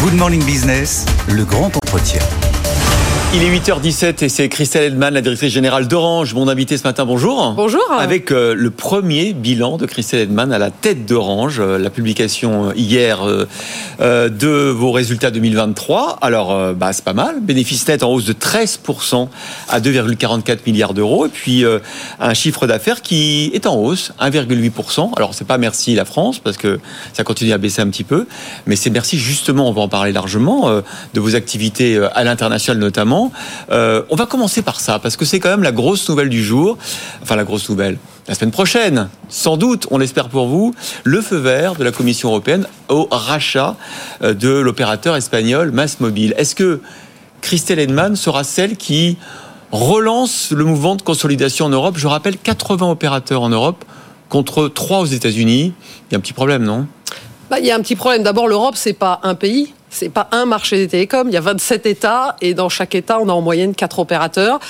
Good Morning Business, le grand entretien. Il est 8h17 et c'est Christelle Edman, la directrice générale d'Orange, mon invité ce matin. Bonjour. Bonjour. Avec euh, le premier bilan de Christelle Edman à la tête d'Orange, euh, la publication euh, hier de vos résultats 2023. Alors, bah, c'est pas mal. Bénéfice net en hausse de 13% à 2,44 milliards d'euros. Et puis, un chiffre d'affaires qui est en hausse, 1,8%. Alors, c'est pas merci la France parce que ça continue à baisser un petit peu. Mais c'est merci justement, on va en parler largement, de vos activités à l'international notamment euh, on va commencer par ça, parce que c'est quand même la grosse nouvelle du jour. Enfin, la grosse nouvelle. La semaine prochaine, sans doute, on l'espère pour vous, le feu vert de la Commission européenne au rachat euh, de l'opérateur espagnol Massmobile. Est-ce que Christelle Edman sera celle qui relance le mouvement de consolidation en Europe? Je rappelle 80 opérateurs en Europe contre 3 aux États-Unis. Il y a un petit problème, non? Bah, il y a un petit problème. D'abord, l'Europe, c'est pas un pays, c'est pas un marché des télécoms. Il y a 27 États et dans chaque État, on a en moyenne 4 opérateurs.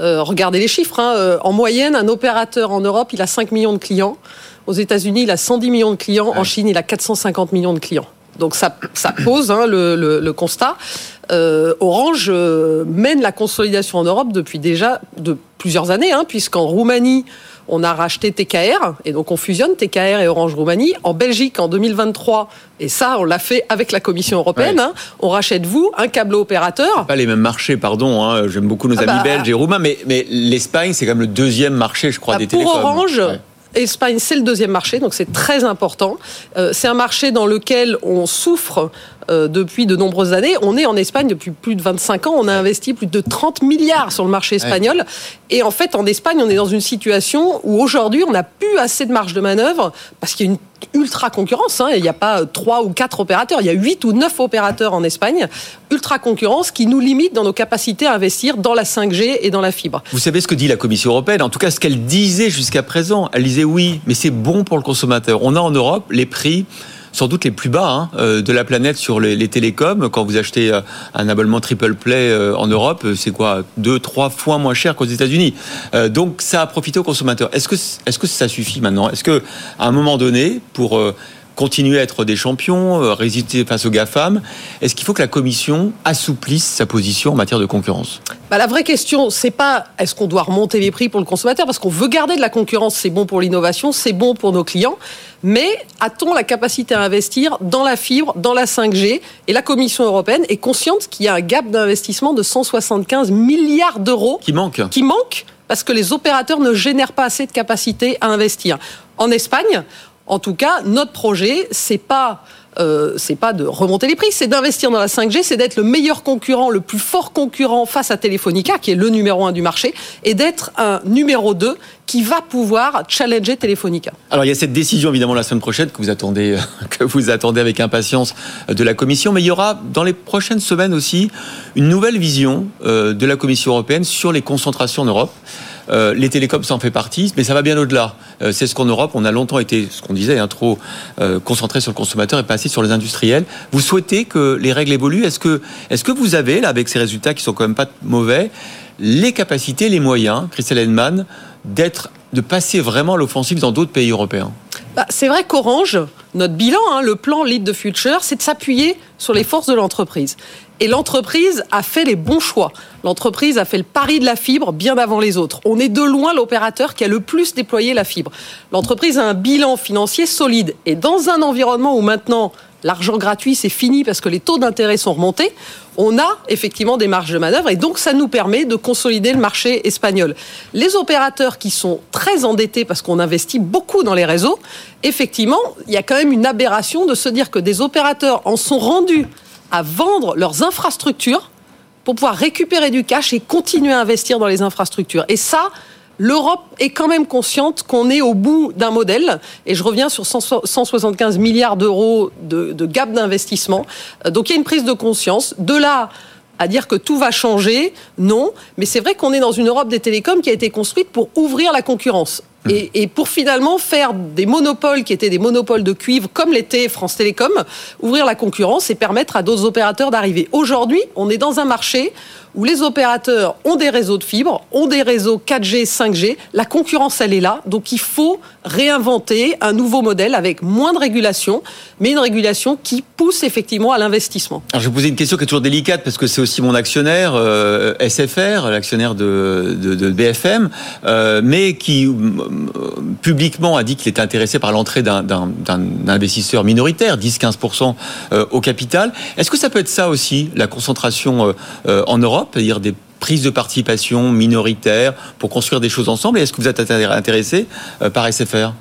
Euh, regardez les chiffres. Hein. Euh, en moyenne, un opérateur en Europe, il a 5 millions de clients. Aux États-Unis, il a 110 millions de clients. En Chine, il a 450 millions de clients. Donc ça, ça pose hein, le, le, le, constat. Euh, Orange euh, mène la consolidation en Europe depuis déjà de plusieurs années, hein, puisqu'en Roumanie, on a racheté TKR et donc on fusionne TKR et Orange Roumanie. En Belgique, en 2023, et ça, on l'a fait avec la Commission européenne, hein, on rachète vous un câble opérateur. Pas les mêmes marchés, pardon. Hein, J'aime beaucoup nos ah amis bah, belges et roumains, mais, mais l'Espagne, c'est quand même le deuxième marché, je crois, bah, des télécoms. Pour Orange. Espagne, c'est le deuxième marché, donc c'est très important. Euh, c'est un marché dans lequel on souffre euh, depuis de nombreuses années. On est en Espagne depuis plus de 25 ans. On a investi plus de 30 milliards sur le marché espagnol. Et en fait, en Espagne, on est dans une situation où aujourd'hui, on n'a plus assez de marge de manœuvre parce qu'il y a une ultra concurrence. Hein. Il n'y a pas trois ou quatre opérateurs, il y a huit ou neuf opérateurs en Espagne. Ultra concurrence qui nous limite dans nos capacités à investir dans la 5G et dans la fibre. Vous savez ce que dit la Commission européenne En tout cas, ce qu'elle disait jusqu'à présent. Elle disait oui, mais c'est bon pour le consommateur. On a en Europe les prix sans doute les plus bas hein, euh, de la planète sur les, télécoms. Quand vous achetez euh, un abonnement triple play euh, en Europe, c'est quoi Deux, trois fois moins cher qu'aux États-Unis. donc ça a profité aux consommateurs. Est-ce que, est-ce que ça suffit maintenant? Est-ce que à un moment donné, pour continuer à être des champions, euh, résister face aux GAFAM. Est-ce qu'il faut que la Commission assouplisse sa position en matière de concurrence? Bah, La vraie question, c'est pas est-ce qu'on doit remonter les prix pour le consommateur, parce qu'on veut garder de la concurrence, c'est bon pour l'innovation, c'est bon pour nos clients, mais a-t-on la capacité à investir dans la fibre, dans la 5G Et la Commission européenne est consciente qu'il y a un gap d'investissement de 175 milliards d'euros qui manque. Qui manque parce que les opérateurs ne génèrent pas assez de capacité à investir. En Espagne, en tout cas, notre projet, c'est pas euh, pas de remonter les prix, c'est d'investir dans la 5G, c'est d'être le meilleur concurrent, le plus fort concurrent face à Telefonica, qui est le numéro un du marché, et d'être un numéro 2 qui va pouvoir challenger Telefonica. Alors il y a cette décision évidemment la semaine prochaine que vous attendez, attendez avec impatience de la Commission, mais il y aura dans les prochaines semaines aussi une nouvelle vision euh, de la Commission européenne sur les concentrations en Europe. Euh, les télécoms s'en fait partie, mais ça va bien au-delà. Euh, c'est ce qu'en Europe, on a longtemps été, ce qu'on disait, hein, trop euh, concentré sur le consommateur et pas assez sur les industriels. Vous souhaitez que les règles évoluent? Est-ce que, est que vous avez, là, avec ces résultats qui sont quand même pas mauvais, les capacités, les moyens, Christelle d'être, de passer vraiment l'offensive dans d'autres pays européens? Bah, C'est vrai qu'Orange, notre bilan, hein, le plan Lead the Future, c'est de s'appuyer sur les forces de l'entreprise. Et l'entreprise a fait les bons choix. L'entreprise a fait le pari de la fibre bien avant les autres. On est de loin l'opérateur qui a le plus déployé la fibre. L'entreprise a un bilan financier solide. Et dans un environnement où maintenant l'argent gratuit c'est fini parce que les taux d'intérêt sont remontés, on a effectivement des marges de manœuvre et donc ça nous permet de consolider le marché espagnol. Les opérateurs qui sont très endettés parce qu'on investit beaucoup dans les réseaux, effectivement, il y a quand même une aberration de se dire que des opérateurs en sont rendus à vendre leurs infrastructures pour pouvoir récupérer du cash et continuer à investir dans les infrastructures. Et ça, l'Europe est quand même consciente qu'on est au bout d'un modèle. Et je reviens sur 175 milliards d'euros de, gap d'investissement. Donc il y a une prise de conscience. De là à dire que tout va changer, non. Mais c'est vrai qu'on est dans une Europe des télécoms qui a été construite pour ouvrir la concurrence. Et, et, pour finalement faire des monopoles qui étaient des monopoles de cuivre, comme l'était France Télécom, ouvrir la concurrence et permettre à d'autres opérateurs d'arriver. Aujourd'hui, on est dans un marché où les opérateurs ont des réseaux de fibres, ont des réseaux 4G, 5G. La concurrence, elle est là. Donc il faut réinventer un nouveau modèle avec moins de régulation, mais une régulation qui pousse effectivement à l'investissement. Je vais vous poser une question qui est toujours délicate parce que c'est aussi mon actionnaire, euh, SFR, l'actionnaire de, BFM, euh, mais qui euh, publiquement a dit qu'il était intéressé par l'entrée d'un investisseur minoritaire, 10-15% euh, au capital. Est-ce que ça peut être ça aussi, la concentration en Europe? C'est-à-dire des prises de participation minoritaires pour construire des choses ensemble Et est-ce que vous êtes intéressé euh, par SFR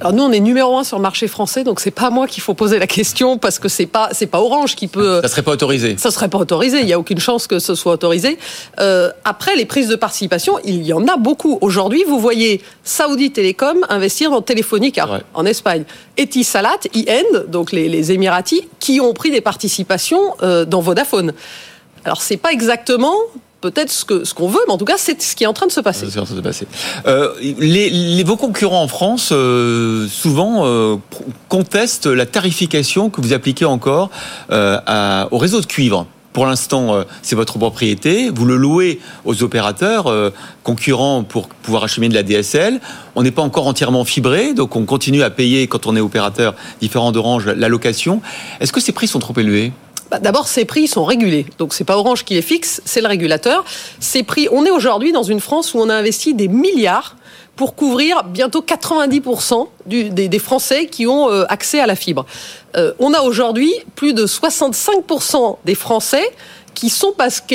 alors nous, on est numéro un sur le marché français, donc c'est pas moi qu'il faut poser la question parce que c'est pas c'est pas Orange qui peut. Ça serait pas autorisé. Ça serait pas autorisé. Il y a aucune chance que ce soit autorisé. Euh, après, les prises de participation, il y en a beaucoup. Aujourd'hui, vous voyez Saudi Telecom investir dans Telefonica en Espagne, Etisalat, IN, donc les, les Émiratis, qui ont pris des participations euh, dans Vodafone. Alors c'est pas exactement peut-être ce que ce qu'on veut, mais en tout cas, c'est ce qui est en train de se passer. En train de se passer. Euh, les, vos concurrents en France, euh, souvent, euh, contestent la tarification que vous appliquez encore au réseau de cuivre. Pour l'instant, c'est votre propriété. Vous le louez aux opérateurs concurrents pour pouvoir acheminer de la DSL. On n'est pas encore entièrement fibré, donc on continue à payer, quand on est opérateur différent d'Orange, la location. Est-ce que ces prix sont trop élevés? Bah, D'abord, ces prix sont régulés. Donc, c'est pas Orange qui les fixe, c'est le régulateur. Ces prix, on est aujourd'hui dans une France où on a investi des milliards pour couvrir bientôt 90% du, des, des, Français qui ont euh, accès à la fibre. Euh, on a aujourd'hui plus de 65% des Français qui sont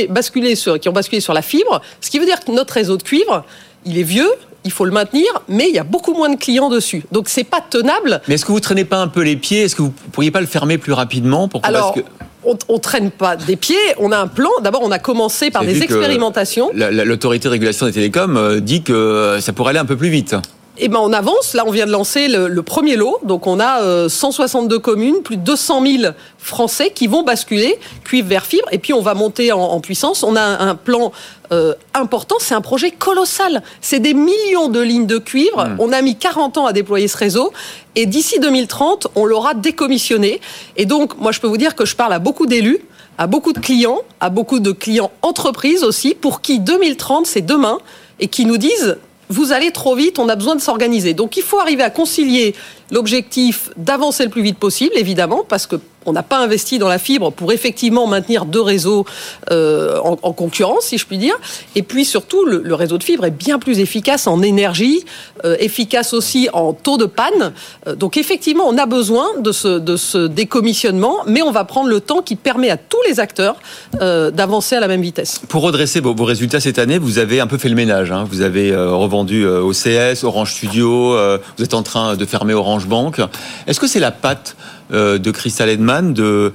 basculés sur, qui ont basculé sur la fibre, ce qui veut dire que notre réseau de cuivre, il est vieux, il faut le maintenir, mais il y a beaucoup moins de clients dessus. Donc c'est pas tenable. Mais est-ce que vous traînez pas un peu les pieds? Est-ce que vous pourriez pas le fermer plus rapidement pour Alors, parce que on, on traîne pas des pieds, on a un plan. D'abord, on a commencé par des expérimentations. L'autorité de régulation des télécoms euh, dit que ça pourrait aller un peu plus vite. Eh ben, on avance. Là, on vient de lancer le, le premier lot. Donc, on a euh, 162 communes, plus de 200 000 Français qui vont basculer cuivre vers fibre. Et puis, on va monter en, en puissance. On a un, un plan euh, important. C'est un projet colossal. C'est des millions de lignes de cuivre. Mmh. On a mis 40 ans à déployer ce réseau. Et d'ici 2030, on l'aura décommissionné. Et donc, moi, je peux vous dire que je parle à beaucoup d'élus à beaucoup de clients, à beaucoup de clients entreprises aussi, pour qui 2030 c'est demain et qui nous disent vous allez trop vite, on a besoin de s'organiser. Donc il faut arriver à concilier l'objectif d'avancer le plus vite possible, évidemment, parce que on n'a pas investi dans la fibre pour effectivement maintenir deux réseaux euh, en, en, concurrence, si je puis dire. Et puis surtout, le, réseau de fibre est bien plus efficace en énergie, euh, efficace aussi en taux de panne. Euh, donc effectivement, on a besoin de ce, décommissionnement, mais on va prendre le temps qui permet à tous les acteurs d'avancer à la même vitesse. Pour redresser vos, résultats cette année, vous avez un peu fait le ménage. Hein. Vous avez revendu OCS, Orange Studio, vous êtes en train de fermer Orange Bank. Est-ce que c'est la patte de Crystal Edman de,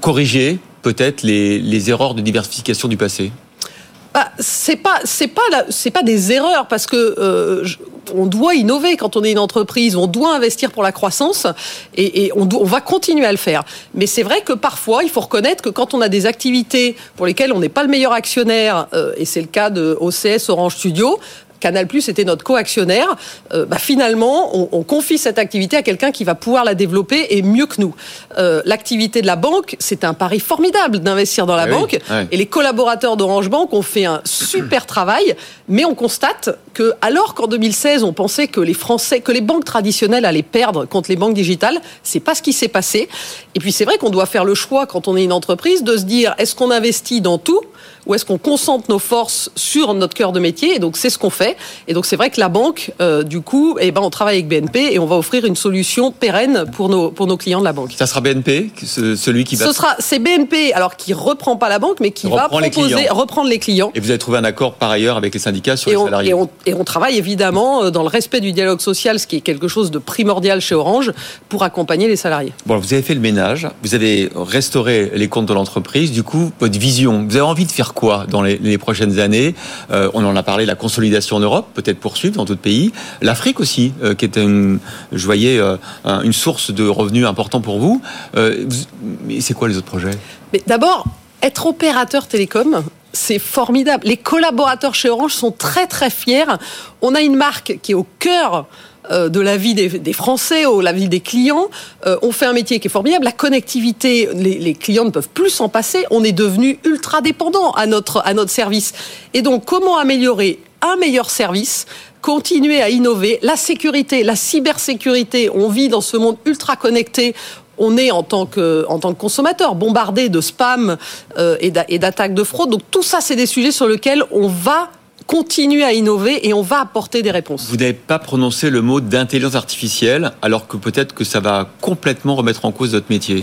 corriger peut-être les, erreurs de diversification du passé? Bah, c'est pas c'est pas c'est pas des erreurs parce que euh, on doit innover quand on est une entreprise, on doit investir pour la croissance et, on, va continuer à le faire. Mais c'est vrai que parfois, il faut reconnaître que quand on a des activités pour lesquelles on n'est pas le meilleur actionnaire, euh, et c'est le cas de OCS Orange Studio, Canal Plus était notre co-actionnaire, euh, bah, finalement, on, on, confie cette activité à quelqu'un qui va pouvoir la développer et mieux que nous. Euh, L'activité de la banque, c'est un pari formidable d'investir dans la ah banque. Oui. Et les collaborateurs d'Orange Bank ont fait un super travail, mais on constate que, alors qu'en 2016, on pensait que les Français, que les banques traditionnelles allaient perdre contre les banques digitales, c'est pas ce qui s'est passé. Et puis c'est vrai qu'on doit faire le choix quand on est une entreprise de se dire est-ce qu'on investit dans tout ou est-ce qu'on concentre nos forces sur notre cœur de métier Et donc c'est ce qu'on fait. Et donc c'est vrai que la banque, euh, du coup, eh ben on travaille avec BNP et on va offrir une solution pérenne pour nos pour nos clients de la banque. Ça sera BNP, celui qui va. Ce sera c'est BNP, alors qui reprend pas la banque, mais qui va proposer les reprendre les clients. Et vous avez trouvé un accord par ailleurs avec les syndicats sur et les on, salariés. Et on, et on travaille évidemment euh, dans le respect du dialogue social, ce qui est quelque chose de primordial chez Orange, pour accompagner les salariés. Bon, vous avez fait le ménage, vous avez restauré les comptes de l'entreprise. Du coup, votre vision, vous avez envie de faire quoi dans les, prochaines années euh, On en a parlé, la consolidation en Europe, peut-être poursuivre dans d'autres pays. L'Afrique aussi, euh, qui est une, je voyais, euh, une source de revenus important pour vous. Euh, c'est quoi les autres projets? Mais d'abord, être opérateur télécom, c'est formidable. Les collaborateurs chez Orange sont très très fiers. On a une marque qui est au cœur de la vie des, Français, ou la vie des clients. Euh, on fait un métier qui est formidable. La connectivité, les, clients ne peuvent plus s'en passer. On est devenu ultra dépendant à notre, à notre service. Et donc, comment améliorer un meilleur service continuer à innover? La sécurité, la cybersécurité, on vit dans ce monde ultra connecté on est en tant que, en tant que consommateur bombardé de spam euh, et d'attaques de fraude. Donc tout ça, c'est des sujets sur lesquels on va continuer à innover et on va apporter des réponses. Vous n'avez pas prononcé le mot d'intelligence artificielle, alors que peut-être que ça va complètement remettre en cause votre métier.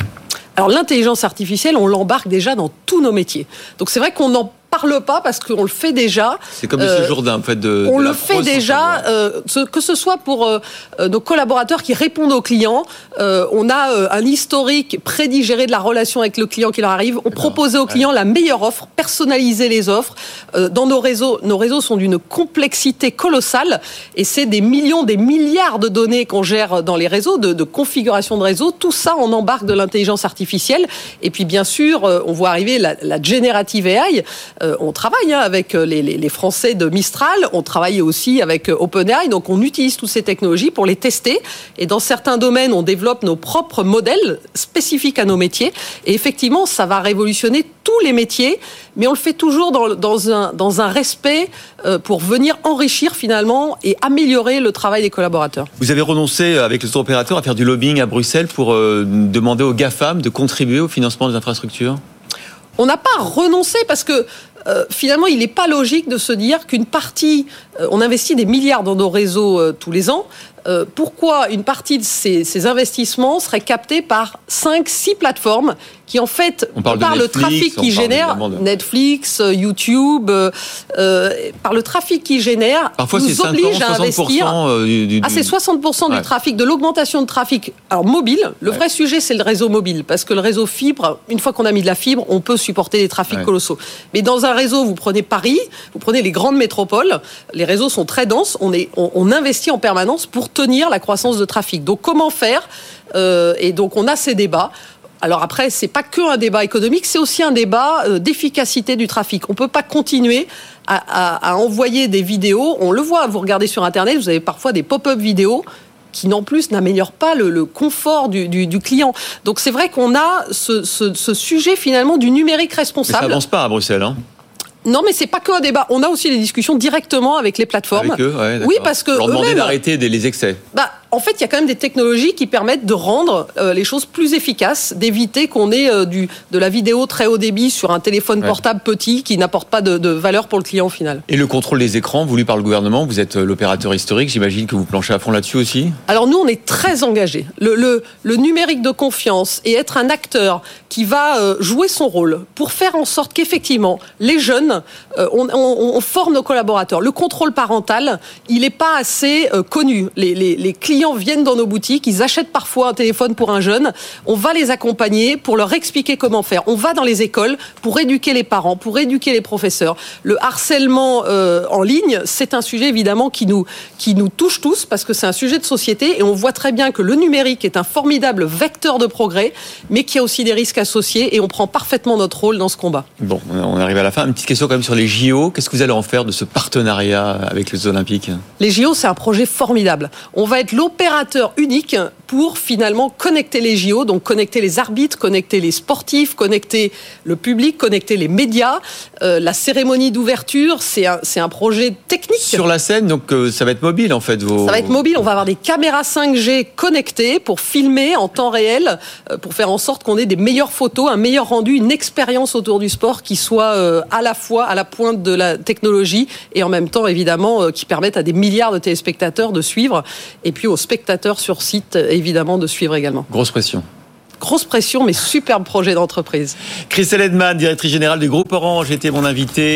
Alors l'intelligence artificielle, on l'embarque déjà dans tous nos métiers. Donc c'est vrai qu'on en parle pas parce qu'on le fait déjà. C'est comme euh, ce Jourdain, en fait, de. On le fait déjà, euh, que ce soit pour euh, nos collaborateurs qui répondent aux clients. on a un historique prédigéré de la relation avec le client qui leur arrive. On propose aux clients la meilleure offre, personnaliser les offres. dans nos réseaux, nos réseaux sont d'une complexité colossale et c'est des millions, des milliards de données qu'on gère dans les réseaux, de, de configuration de réseaux. Tout ça, on embarque de l'intelligence artificielle. Et puis, bien sûr, on voit arriver la, la générative AI. Euh, on travaille hein, avec euh, les, Français de Mistral, on travaille aussi avec euh, OpenAI, donc on utilise toutes ces technologies pour les tester. Et dans certains domaines, on développe nos propres modèles spécifiques à nos métiers. Et effectivement, ça va révolutionner tous les métiers, mais on le fait toujours dans, un, dans un respect pour venir enrichir finalement et améliorer le travail des collaborateurs. Vous avez renoncé avec les opérateurs à faire du lobbying à Bruxelles pour demander aux GAFAM de contribuer au financement des infrastructures? On n'a pas renoncé parce que euh, finalement, il n'est pas logique de se dire qu'une partie, euh, on investit des milliards dans nos réseaux euh, tous les ans, pourquoi une partie de ces, investissements serait captée par 5-6 plateformes qui en fait, on parle par le trafic qui génère, Netflix, YouTube, par le trafic qui génère, Parfois nous oblige à investir. Ah, c'est 60% du trafic, de l'augmentation de trafic. Alors mobile, le vrai sujet c'est le réseau mobile, parce que le réseau fibre, une fois qu'on a mis de la fibre, on peut supporter des trafics colossaux. Mais dans un réseau, vous prenez Paris, vous prenez les grandes métropoles, les réseaux sont très denses, on, est, on, investit en permanence pour tenir la croissance de trafic. Donc comment faire euh, Et donc on a ces débats. Alors après, c'est pas que un débat économique, c'est aussi un débat euh, d'efficacité du trafic. On peut pas continuer à, envoyer des vidéos. On le voit, vous regardez sur Internet, vous avez parfois des pop-up vidéos qui non plus n'améliorent pas le, confort du, client. Donc c'est vrai qu'on a ce, sujet finalement du numérique responsable. ça avance pas à Bruxelles. Hein non, mais c'est pas que un débat. On a aussi des discussions directement avec les plateformes. Avec eux, oui, parce que leur demander d'arrêter les excès. Bah, en fait, il y a quand même des technologies qui permettent de rendre euh, les choses plus efficaces, d'éviter qu'on ait euh, du, de la vidéo très haut débit sur un téléphone portable petit qui n'apporte pas de, valeur pour le client final. Et le contrôle des écrans voulu par le gouvernement, vous êtes euh, l'opérateur historique, j'imagine que vous planchez à fond là-dessus aussi Alors nous, on est très engagés. Le, le, le, numérique de confiance et être un acteur qui va jouer son rôle pour faire en sorte qu'effectivement, les jeunes, on, on, forme nos collaborateurs. Le contrôle parental, il n'est pas assez connu. Les, clients viennent dans nos boutiques, ils achètent parfois un téléphone pour un jeune. On va les accompagner pour leur expliquer comment faire. On va dans les écoles pour éduquer les parents, pour éduquer les professeurs. Le harcèlement euh, en ligne, c'est un sujet évidemment qui nous, qui nous touche tous parce que c'est un sujet de société et on voit très bien que le numérique est un formidable vecteur de progrès, mais qu'il y a aussi des risques associés et on prend parfaitement notre rôle dans ce combat. Bon, on arrive à la fin. Une petite question quand même sur les JO. Qu'est-ce que vous allez en faire de ce partenariat avec les Olympiques? Les JO, c'est un projet formidable. On va être l'eau opérateur unique pour finalement connecter les JO, donc connecter les arbitres, connecter les sportifs, connecter le public, connecter les médias. Euh, la cérémonie d'ouverture, c'est un, c'est un projet technique. Sur la scène, donc euh, ça va être mobile en fait. Vos... Ça va être mobile, on va avoir des caméras 5G connectées pour filmer en temps réel, euh, pour faire en sorte qu'on ait des meilleures photos, un meilleur rendu, une expérience autour du sport qui soit à la fois à la pointe de la technologie et en même temps évidemment qui permette à des milliards de téléspectateurs de suivre. Et puis au spectateurs sur site, évidemment, de suivre également. Grosse pression grosse pression, mais superbe projet d'entreprise. Christelle Edman, directrice générale du groupe Orange, était mon invité.